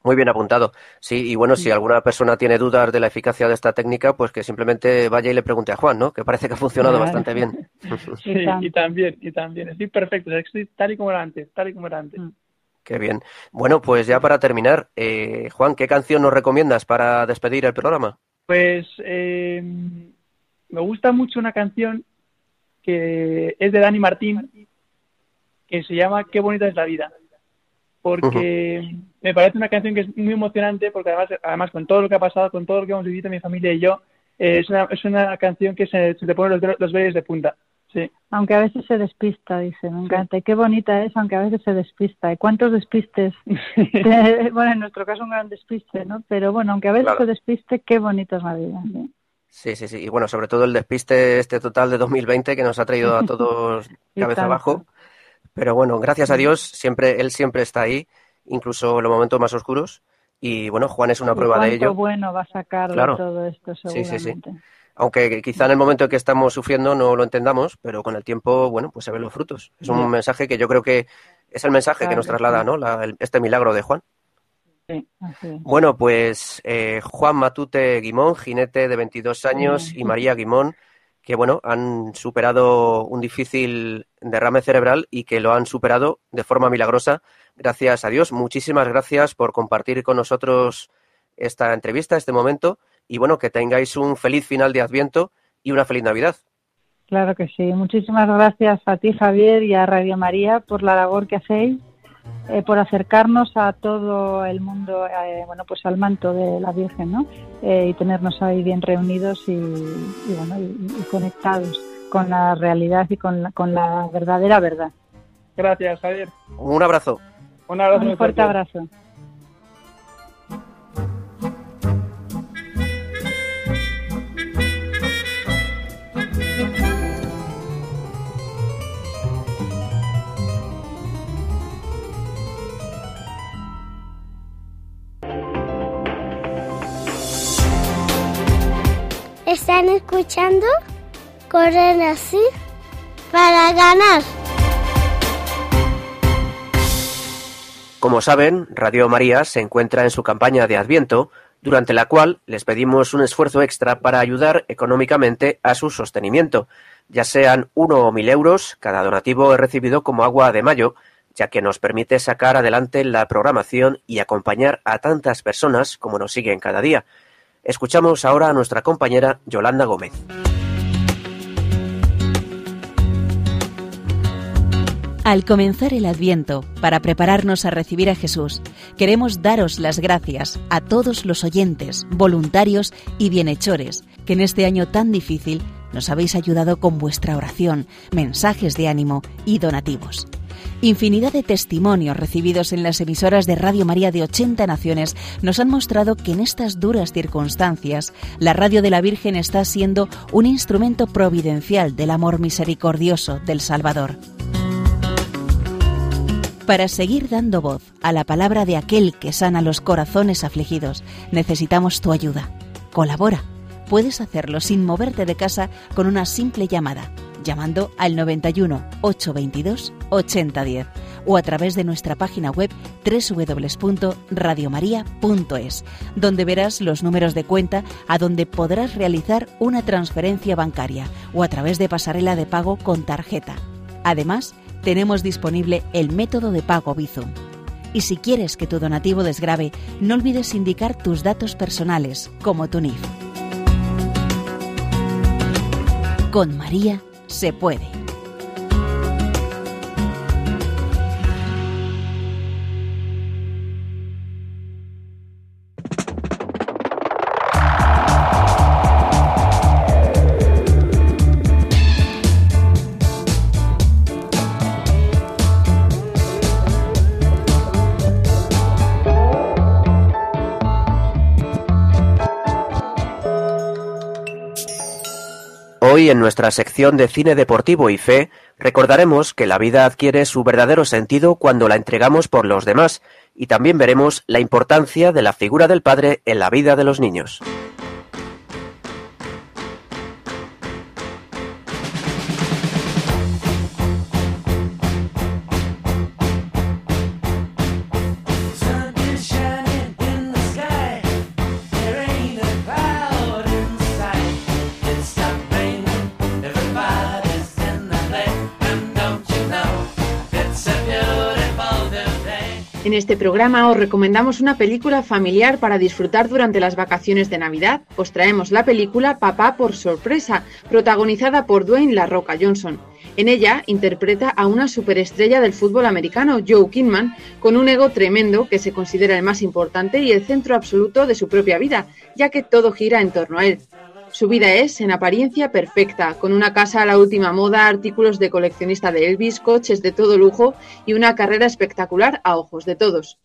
[SPEAKER 2] Muy bien apuntado. Sí, y bueno, si alguna persona tiene dudas de la eficacia de esta técnica, pues que simplemente vaya y le pregunte a Juan, ¿no? Que parece que ha funcionado bastante bien.
[SPEAKER 6] Sí, y también, y también. Estoy perfecto, estoy tal y como era antes, tal y como era antes. Mm.
[SPEAKER 2] Qué bien. Bueno, pues ya para terminar, eh, Juan, ¿qué canción nos recomiendas para despedir el programa?
[SPEAKER 6] Pues eh, me gusta mucho una canción que es de Dani Martín, que se llama Qué bonita es la vida. Porque me parece una canción que es muy emocionante, porque además, además con todo lo que ha pasado, con todo lo que hemos vivido mi familia y yo, eh, es, una, es una canción que se, se te pone los, los de punta. Sí.
[SPEAKER 7] Aunque a veces se despista, dice, me encanta. Y qué bonita es, aunque a veces se despista. ¿Y cuántos despistes? bueno, en nuestro caso un gran despiste, ¿no? Pero bueno, aunque a veces se despiste, qué bonita es la vida.
[SPEAKER 2] ¿sí? Sí, sí, Y bueno, sobre todo el despiste este total de 2020 que nos ha traído a todos cabeza abajo. Pero bueno, gracias a Dios, siempre él siempre está ahí, incluso en los momentos más oscuros. Y bueno, Juan es una prueba de ello.
[SPEAKER 7] bueno va a sacar todo esto, seguramente. Sí, sí, sí
[SPEAKER 2] aunque quizá en el momento en que estamos sufriendo no lo entendamos, pero con el tiempo, bueno, pues se ven los frutos. Es un mensaje que yo creo que es el mensaje que nos traslada, ¿no? este milagro de Juan. Sí, Bueno, pues eh, Juan Matute Guimón, jinete de 22 años, y María Guimón, que bueno, han superado un difícil derrame cerebral y que lo han superado de forma milagrosa, gracias a Dios. Muchísimas gracias por compartir con nosotros esta entrevista, este momento y bueno, que tengáis un feliz final de Adviento y una feliz Navidad.
[SPEAKER 7] Claro que sí. Muchísimas gracias a ti, Javier, y a Radio María por la labor que hacéis, eh, por acercarnos a todo el mundo, eh, bueno, pues al manto de la Virgen, ¿no? Eh, y tenernos ahí bien reunidos y, bueno, y, conectados con la realidad y con la, con la verdadera verdad.
[SPEAKER 6] Gracias, Javier.
[SPEAKER 2] Un abrazo.
[SPEAKER 6] Un abrazo.
[SPEAKER 7] Un fuerte abrazo.
[SPEAKER 8] Están escuchando Corren así para ganar.
[SPEAKER 2] Como saben, Radio María se encuentra en su campaña de Adviento, durante la cual les pedimos un esfuerzo extra para ayudar económicamente a su sostenimiento, ya sean uno o mil euros, cada donativo es recibido como agua de mayo, ya que nos permite sacar adelante la programación y acompañar a tantas personas como nos siguen cada día. Escuchamos ahora a nuestra compañera Yolanda Gómez.
[SPEAKER 9] Al comenzar el Adviento, para prepararnos a recibir a Jesús, queremos daros las gracias a todos los oyentes, voluntarios y bienhechores que en este año tan difícil nos habéis ayudado con vuestra oración, mensajes de ánimo y donativos. Infinidad de testimonios recibidos en las emisoras de Radio María de 80 naciones nos han mostrado que en estas duras circunstancias la radio de la Virgen está siendo un instrumento providencial del amor misericordioso del Salvador. Para seguir dando voz a la palabra de aquel que sana los corazones afligidos, necesitamos tu ayuda. Colabora. Puedes hacerlo sin moverte de casa con una simple llamada llamando al 91 822 8010 o a través de nuestra página web www.radiomaria.es, donde verás los números de cuenta a donde podrás realizar una transferencia bancaria o a través de pasarela de pago con tarjeta. Además, tenemos disponible el método de pago Bizum. Y si quieres que tu donativo desgrabe, no olvides indicar tus datos personales, como tu NIF. Con María se puede.
[SPEAKER 2] Hoy en nuestra sección de cine deportivo y fe recordaremos que la vida adquiere su verdadero sentido cuando la entregamos por los demás y también veremos la importancia de la figura del padre en la vida de los niños.
[SPEAKER 3] En este programa os recomendamos una película familiar para disfrutar durante las vacaciones de Navidad. Os traemos la película Papá por sorpresa, protagonizada por Dwayne La Roca Johnson. En ella interpreta a una superestrella del fútbol americano, Joe Kidman, con un ego tremendo que se considera el más importante y el centro absoluto de su propia vida, ya que todo gira en torno a él. Su vida es, en apariencia, perfecta, con una casa a la última moda, artículos de coleccionista de Elvis, coches de todo lujo y una carrera espectacular a ojos de todos.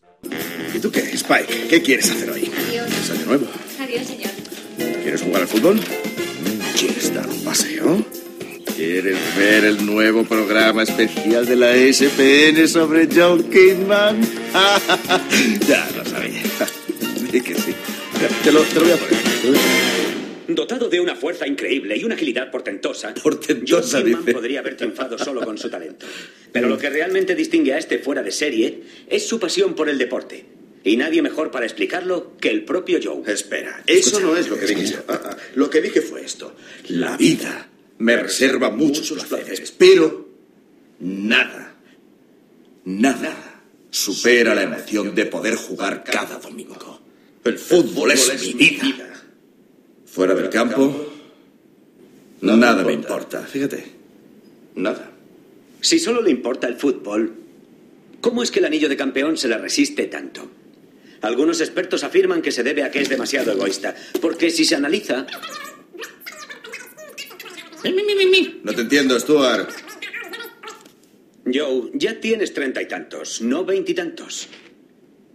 [SPEAKER 10] ¿Y tú qué, Spike? ¿Qué quieres hacer hoy?
[SPEAKER 5] Adiós.
[SPEAKER 10] ¿Es año nuevo?
[SPEAKER 5] Adiós, señor.
[SPEAKER 10] ¿Quieres jugar al fútbol? ¿Quieres dar un paseo? ¿Quieres ver el nuevo programa especial de la SPN sobre John Kidman? ya lo sabía. Sí que sí. Te lo, te lo voy a poner. te lo voy a poner.
[SPEAKER 11] Dotado de una fuerza increíble y una agilidad portentosa,
[SPEAKER 10] Portentosa,
[SPEAKER 11] John Kidman
[SPEAKER 10] dice.
[SPEAKER 11] podría haber triunfado solo con su talento. Pero lo que realmente distingue a este fuera de serie es su pasión por el deporte. Y nadie mejor para explicarlo que el propio Joe.
[SPEAKER 10] Espera, eso no es lo que dije yo. Ah, ah, Lo que dije fue esto. La vida me reserva muchos placeres, pero nada, nada supera la emoción de poder jugar cada domingo. El fútbol es mi vida. Fuera del campo, nada me importa. Fíjate, nada.
[SPEAKER 11] Si solo le importa el fútbol, ¿cómo es que el anillo de campeón se le resiste tanto? Algunos expertos afirman que se debe a que es demasiado egoísta, porque si se analiza...
[SPEAKER 10] No te entiendo, Stuart.
[SPEAKER 11] Joe, ya tienes treinta y tantos, no veintitantos.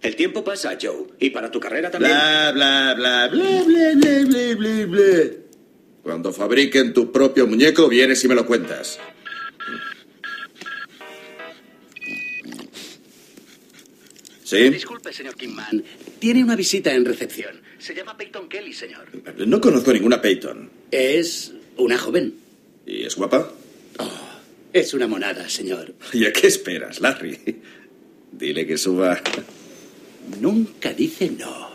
[SPEAKER 11] El tiempo pasa, Joe, y para tu carrera también.
[SPEAKER 10] Bla, bla, bla, bla, bla, bla, bla, bla, bla. Cuando fabriquen tu propio muñeco, vienes y me lo cuentas. ¿Sí?
[SPEAKER 12] Disculpe, señor Kingman. Tiene una visita en recepción. Se llama Peyton Kelly, señor.
[SPEAKER 10] No conozco ninguna Peyton.
[SPEAKER 12] Es una joven.
[SPEAKER 10] ¿Y es guapa?
[SPEAKER 12] Es una monada, señor.
[SPEAKER 10] ¿Y a qué esperas, Larry? Dile que suba.
[SPEAKER 12] Nunca dice no.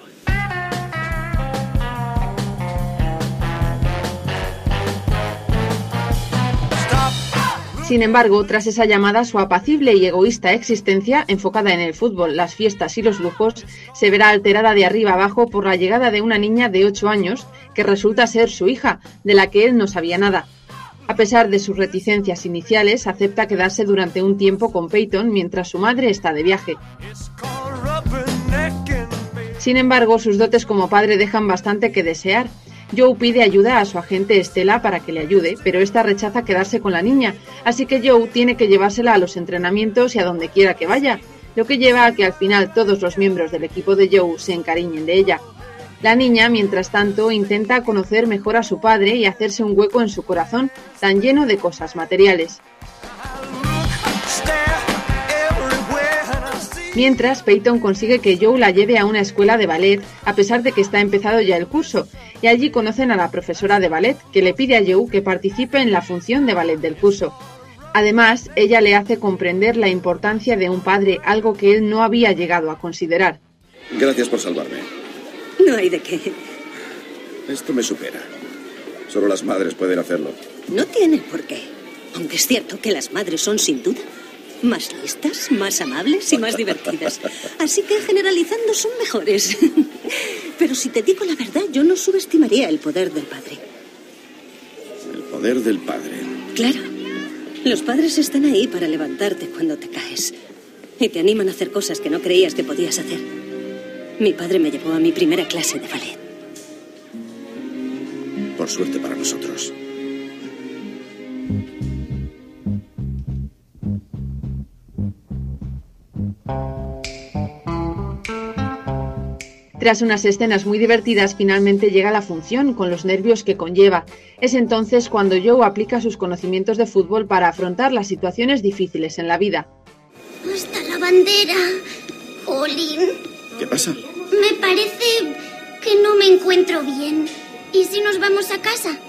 [SPEAKER 3] Sin embargo, tras esa llamada, su apacible y egoísta existencia, enfocada en el fútbol, las fiestas y los lujos, se verá alterada de arriba abajo por la llegada de una niña de 8 años que resulta ser su hija, de la que él no sabía nada. A pesar de sus reticencias iniciales, acepta quedarse durante un tiempo con Peyton mientras su madre está de viaje. Sin embargo, sus dotes como padre dejan bastante que desear. Joe pide ayuda a su agente Estela para que le ayude, pero esta rechaza quedarse con la niña, así que Joe tiene que llevársela a los entrenamientos y a donde quiera que vaya, lo que lleva a que al final todos los miembros del equipo de Joe se encariñen de ella. La niña, mientras tanto, intenta conocer mejor a su padre y hacerse un hueco en su corazón, tan lleno de cosas materiales. Mientras, Peyton consigue que Joe la lleve a una escuela de ballet, a pesar de que está empezado ya el curso, y allí conocen a la profesora de ballet, que le pide a Joe que participe en la función de ballet del curso. Además, ella le hace comprender la importancia de un padre, algo que él no había llegado a considerar.
[SPEAKER 10] Gracias por salvarme.
[SPEAKER 13] No hay de qué.
[SPEAKER 10] Esto me supera. Solo las madres pueden hacerlo.
[SPEAKER 13] No tiene por qué. Aunque es cierto que las madres son sin duda más listas, más amables y más divertidas. Así que generalizando son mejores. Pero si te digo la verdad, yo no subestimaría el poder del padre.
[SPEAKER 10] El poder del padre.
[SPEAKER 13] Claro. Los padres están ahí para levantarte cuando te caes. Y te animan a hacer cosas que no creías que podías hacer. Mi padre me llevó a mi primera clase de ballet.
[SPEAKER 10] Por suerte para nosotros.
[SPEAKER 3] Tras unas escenas muy divertidas, finalmente llega la función, con los nervios que conlleva. Es entonces cuando Joe aplica sus conocimientos de fútbol para afrontar las situaciones difíciles en la vida.
[SPEAKER 8] Hasta la bandera. Olin.
[SPEAKER 10] ¿Qué pasa?
[SPEAKER 8] Me parece que no me encuentro bien. ¿Y si nos vamos a casa?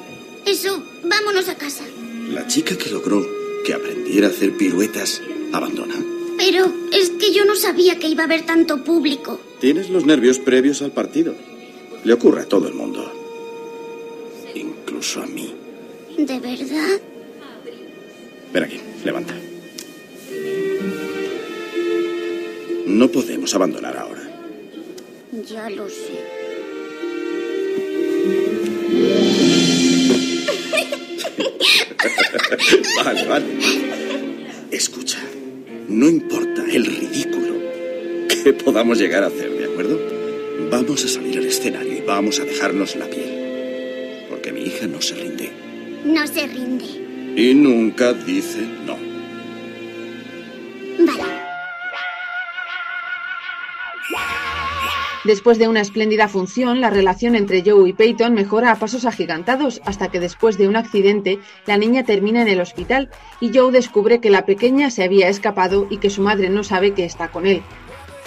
[SPEAKER 8] Eso, vámonos a casa.
[SPEAKER 10] La chica que logró que aprendiera a hacer piruetas abandona.
[SPEAKER 8] Pero es que yo no sabía que iba a haber tanto público.
[SPEAKER 10] Tienes los nervios previos al partido. Le ocurre a todo el mundo. Incluso a mí.
[SPEAKER 8] ¿De verdad?
[SPEAKER 10] Ven aquí, levanta. No podemos abandonar ahora.
[SPEAKER 8] Ya lo sé.
[SPEAKER 10] vale, vale. Escucha, no importa el ridículo que podamos llegar a hacer, ¿de acuerdo? Vamos a salir al escenario y vamos a dejarnos la piel. Porque mi hija no se rinde.
[SPEAKER 8] No se rinde.
[SPEAKER 10] Y nunca dice no.
[SPEAKER 3] Después de una espléndida función, la relación entre Joe y Peyton mejora a pasos agigantados hasta que después de un accidente, la niña termina en el hospital y Joe descubre que la pequeña se había escapado y que su madre no sabe que está con él.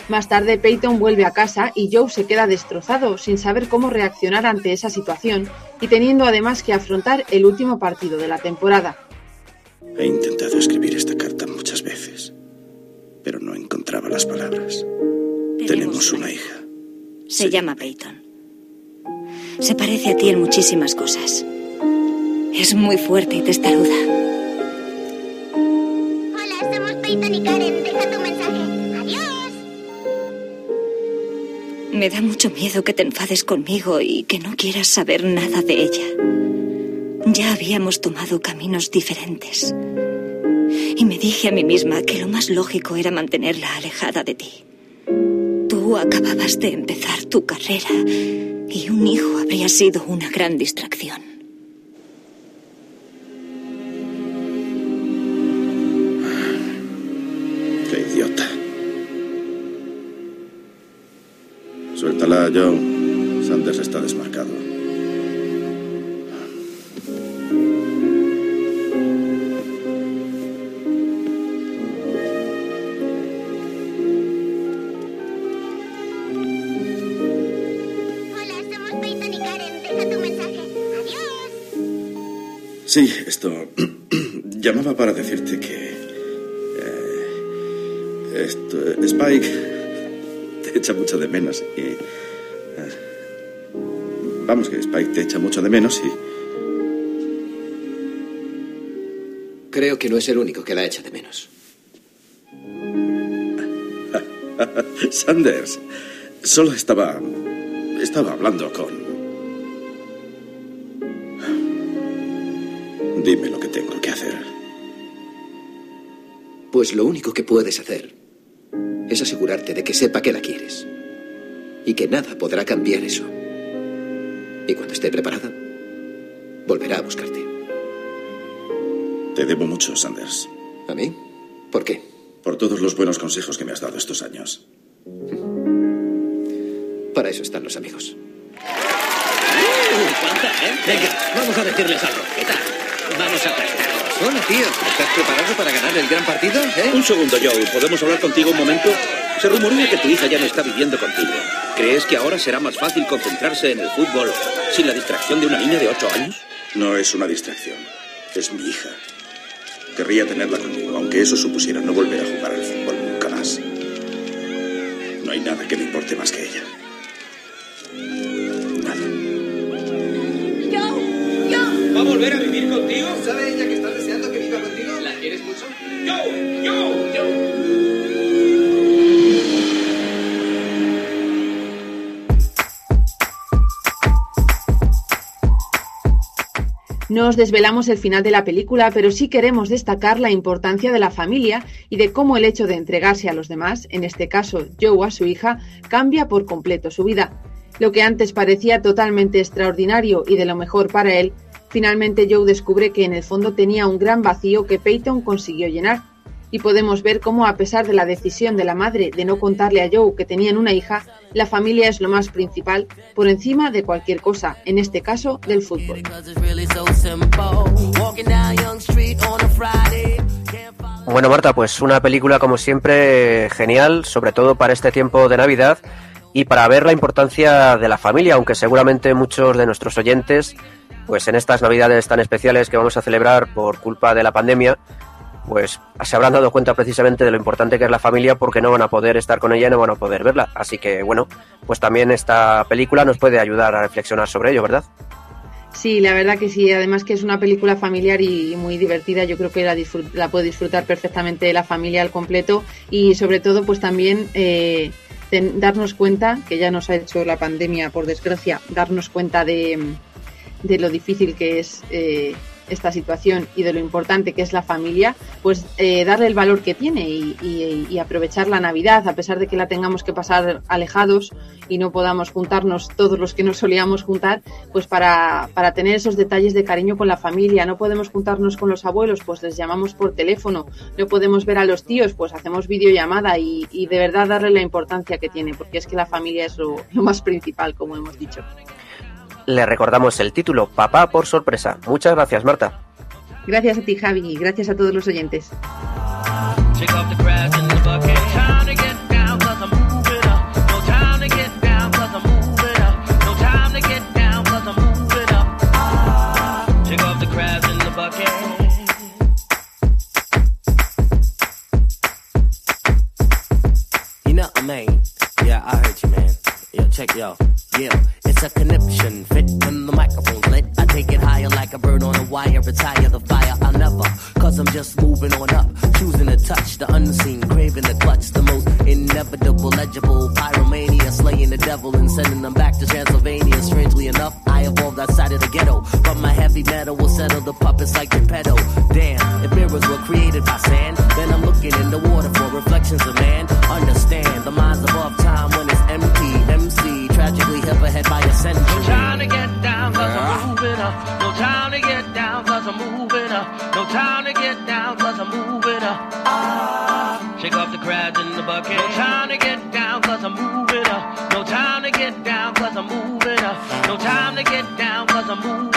[SPEAKER 3] Más tarde, Peyton vuelve a casa y Joe se queda destrozado, sin saber cómo reaccionar ante esa situación y teniendo además que afrontar el último partido de la temporada.
[SPEAKER 10] He intentado escribir esta carta muchas veces, pero no encontraba las palabras. Tenemos una hija.
[SPEAKER 13] Se llama Peyton. Se parece a ti en muchísimas cosas. Es muy fuerte y testaruda.
[SPEAKER 8] Hola, somos Peyton y Karen. Deja tu mensaje. Adiós.
[SPEAKER 13] Me da mucho miedo que te enfades conmigo y que no quieras saber nada de ella. Ya habíamos tomado caminos diferentes. Y me dije a mí misma que lo más lógico era mantenerla alejada de ti. Tú acababas de empezar tu carrera y un hijo habría sido una gran distracción.
[SPEAKER 10] Qué idiota. Suéltala, Joe. Sanders está desmarcado. Sí, esto. Llamaba para decirte que. eh, esto, Spike te echa mucho de menos y. eh, vamos, que Spike te echa mucho de menos y.
[SPEAKER 14] Creo que no es el único que la echa de menos.
[SPEAKER 10] Sanders, solo estaba. Estaba hablando con. Dime lo que tengo que hacer.
[SPEAKER 14] Pues lo único que puedes hacer es asegurarte de que sepa que la quieres. Y que nada podrá cambiar eso. Y cuando esté preparada, volverá a buscarte.
[SPEAKER 10] Te debo mucho, Sanders.
[SPEAKER 14] ¿A mí? ¿Por qué?
[SPEAKER 10] Por todos los buenos consejos que me has dado estos años.
[SPEAKER 14] Para eso están los amigos.
[SPEAKER 15] ¿Cuánta gente? Venga, vamos a decirles algo. ¿Qué tal? Vamos a practicar.
[SPEAKER 14] Hola, tío. ¿Estás preparado para ganar el gran partido? ¿Eh?
[SPEAKER 16] Un segundo, Joe. ¿Podemos hablar contigo un momento? Se rumorea que tu hija ya no está viviendo contigo. ¿Crees que ahora será más fácil concentrarse en el fútbol sin la distracción de una niña de ocho años?
[SPEAKER 10] No es una distracción. Es mi hija. Querría tenerla conmigo, aunque eso supusiera no volver a jugar al fútbol nunca más. No hay nada que me importe más que ella.
[SPEAKER 3] No os desvelamos el final de la película, pero sí queremos destacar la importancia de la familia y de cómo el hecho de entregarse a los demás, en este caso Joe a su hija, cambia por completo su vida. Lo que antes parecía totalmente extraordinario y de lo mejor para él, finalmente Joe descubre que en el fondo tenía un gran vacío que Peyton consiguió llenar. y podemos ver cómo a pesar de la decisión de la madre de no contarle a Joe que tenían una hija, la familia es lo más principal por encima de cualquier cosa, en este caso del fútbol.
[SPEAKER 2] Bueno, Marta, pues una película como siempre genial, sobre todo para este tiempo de Navidad y para ver la importancia de la familia, aunque seguramente muchos de nuestros oyentes, pues en estas Navidades tan especiales que vamos a celebrar por culpa de la pandemia, pues se habrán dado cuenta precisamente de lo importante que es la familia porque no van a poder estar con ella y no van a poder verla. Así que bueno, pues también esta película nos puede ayudar a reflexionar sobre ello, ¿verdad?
[SPEAKER 3] Sí, la verdad que sí. Además que es una película familiar y muy divertida. Yo creo que la, la puede disfrutar perfectamente la familia al completo y sobre todo pues también eh, darnos cuenta, que ya nos ha hecho la pandemia por desgracia, darnos cuenta de, de lo difícil que es eh, esta situación y de lo importante que es la familia, pues eh, darle el valor que tiene y, aprovechar la Navidad, a pesar de que la tengamos que pasar alejados y no podamos juntarnos todos los que nos solíamos juntar, pues para, para tener esos detalles de cariño con la familia. No podemos juntarnos con los abuelos, pues les llamamos por teléfono. No podemos ver a los tíos, pues hacemos videollamada y, y de verdad darle la importancia que tiene, porque es que la familia es lo más principal, como hemos dicho
[SPEAKER 2] le recordamos el título, Papá por sorpresa. Muchas gracias, Marta.
[SPEAKER 3] Gracias a ti, Javi, y gracias a todos los oyentes.
[SPEAKER 17] check yo. Yeah, it's a conniption. Fit when the microphone's lit. I take it higher like a bird on a wire. Retire the fire. I'll never, cause I'm just moving on up. Choosing to touch the unseen, craving the clutch. The most inevitable, legible. Pyromania, slaying the devil and sending them back to Transylvania. Strangely enough, I evolved outside of the ghetto. But my heavy metal will settle the puppets like Geppetto. Damn, if mirrors were created by sand, then I'm looking in the water for reflections of man. Understand, the mind's above time when ahead by a century. No time to get down, cause I'm moving up. No time to get down, cause I'm moving up. No time to get down, cause I'm moving up. Ah, shake off the crabs in the bucket. No time to get down, cause I'm moving up. No time to get down, cause I'm moving up. No time to get down, cause I'm moving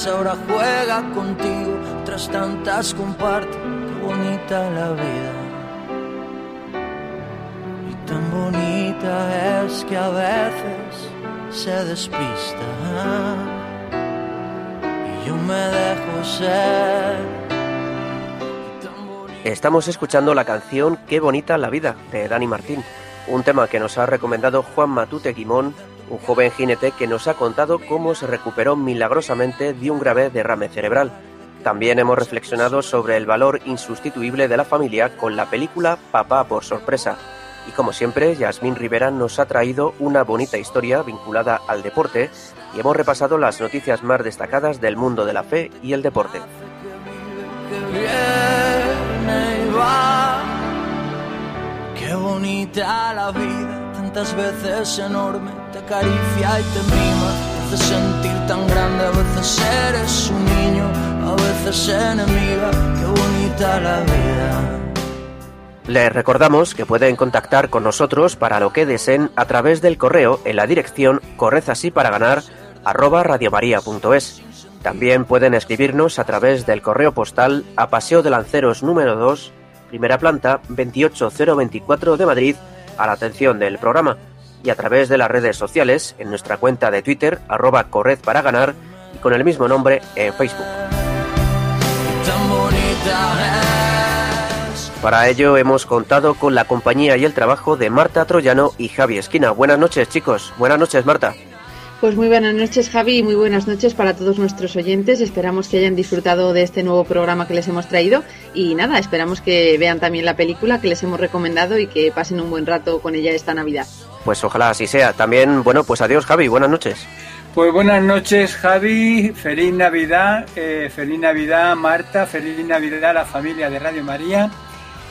[SPEAKER 17] planes, ahora juega contigo, tras tantas comparte. Qué bonita la vida. es que a veces se despista y yo me dejo ser.
[SPEAKER 2] Estamos escuchando la canción Qué bonita la vida de Dani Martín, un tema que nos ha recomendado Juan Matute Guimón, un joven jinete que nos ha contado cómo se recuperó milagrosamente de un grave derrame cerebral. También hemos reflexionado sobre el valor insustituible de la familia con la película Papá por sorpresa, y como siempre, Yasmín Rivera nos ha traído una bonita historia vinculada al deporte y hemos repasado las noticias más destacadas del mundo de la fe y el deporte.
[SPEAKER 17] Qué bonita la vida, tantas veces enorme, te acaricia y te mima, te hace sentir tan grande, a veces eres un niño, a veces enemiga, qué bonita la vida.
[SPEAKER 2] Les recordamos que pueden contactar con nosotros para lo que deseen a través del correo en la dirección ganar arroba. También pueden escribirnos a través del correo postal a Paseo de Lanceros número 2, primera planta 28024 de Madrid, a la atención del programa, y a través de las redes sociales en nuestra cuenta de Twitter arroba corred y con el mismo nombre en Facebook. Para ello hemos contado con la compañía y el trabajo de Marta Troyano y Javi Esquina. Buenas noches chicos, buenas noches Marta.
[SPEAKER 3] Pues muy buenas noches Javi y muy buenas noches para todos nuestros oyentes. Esperamos que hayan disfrutado de este nuevo programa que les hemos traído y nada, esperamos que vean también la película que les hemos recomendado y que pasen un buen rato con ella esta Navidad.
[SPEAKER 2] Pues ojalá así sea. También, bueno, pues adiós Javi, buenas noches.
[SPEAKER 4] Pues buenas noches Javi, feliz Navidad, eh, feliz Navidad Marta, feliz Navidad a la familia de Radio María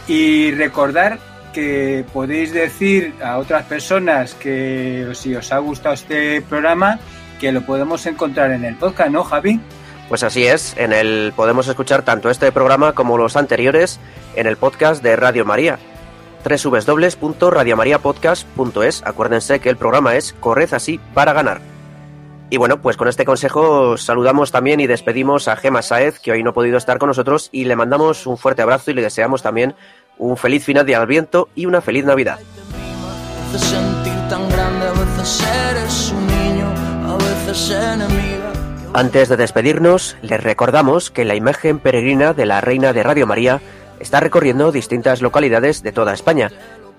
[SPEAKER 4] y recordar que podéis decir a otras personas que si os ha gustado este programa, que lo podemos encontrar en el podcast, ¿no, Javi?
[SPEAKER 2] Pues así es, en el podemos escuchar tanto este programa como los anteriores en el podcast de Radio María www.radiomariapodcast.es. Acuérdense que el programa es Corred así para ganar. Y bueno, pues con este consejo saludamos también y despedimos a Gema Saez, que hoy no ha podido estar con nosotros, y le mandamos un fuerte abrazo y le deseamos también un feliz final de Adviento y una feliz Navidad. Antes de despedirnos, les recordamos que la imagen peregrina de la Reina de Radio María está recorriendo distintas localidades de toda España.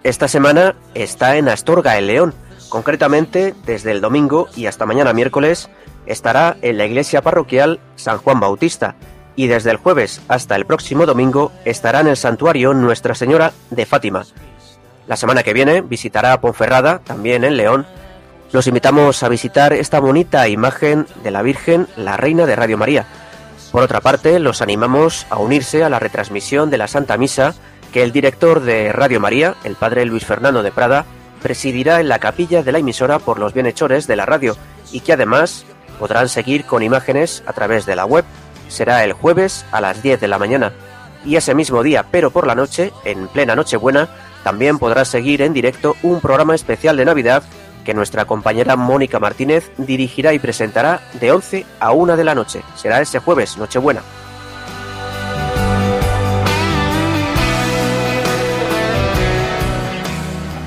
[SPEAKER 2] Esta semana está en Astorga, en León. Concretamente, desde el domingo y hasta mañana miércoles, estará en la iglesia parroquial San Juan Bautista y desde el jueves hasta el próximo domingo estará en el santuario Nuestra Señora de Fátima. La semana que viene visitará Ponferrada, también en León. Los invitamos a visitar esta bonita imagen de la Virgen, la Reina de Radio María. Por otra parte, los animamos a unirse a la retransmisión de la Santa Misa que el director de Radio María, el padre Luis Fernando de Prada, presidirá en la capilla de la emisora por los bienhechores de la radio y que además podrán seguir con imágenes a través de la web será el jueves a las 10 de la mañana. Y ese mismo día, pero por la noche, en plena Nochebuena, también podrás seguir en directo un programa especial de Navidad que nuestra compañera Mónica Martínez dirigirá y presentará de 11 a 1 de la noche. Será ese jueves, Nochebuena.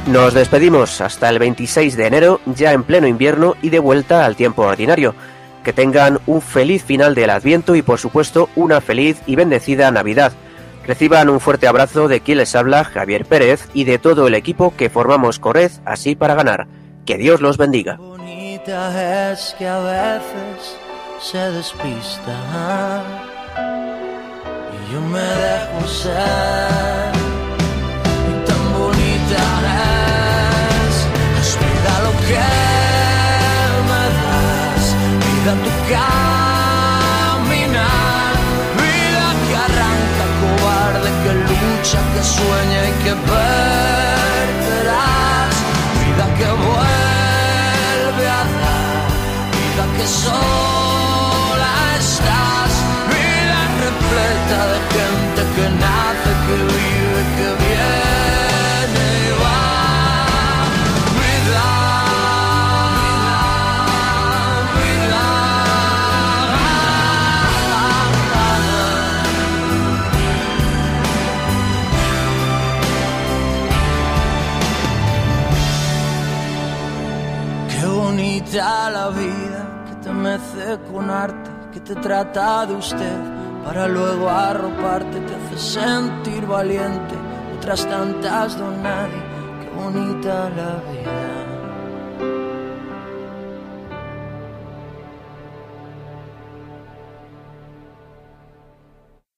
[SPEAKER 2] Nos despedimos hasta el 26 de enero, ya en pleno invierno y de vuelta al tiempo ordinario que tengan un feliz final del Adviento y por supuesto una feliz y bendecida Navidad. Reciban un fuerte abrazo de quien les habla, Javier Pérez, y de todo el equipo que formamos Corred así para ganar. Que Dios los bendiga.
[SPEAKER 17] es que a veces se despista. Y yo me dejo ser. Y tan bonita es, lo que vida tu caminar, vida que arranca cobarde, que lucha, que sueña y que perderás, que sola estás, vida repleta de gente que nace, que vive, que viene y va. Vida vida, Qué bonita vida con arte, que te trata de usted para luego arroparte, te hace sentir valiente. Otras tantas don nadie, qué bonita la vida.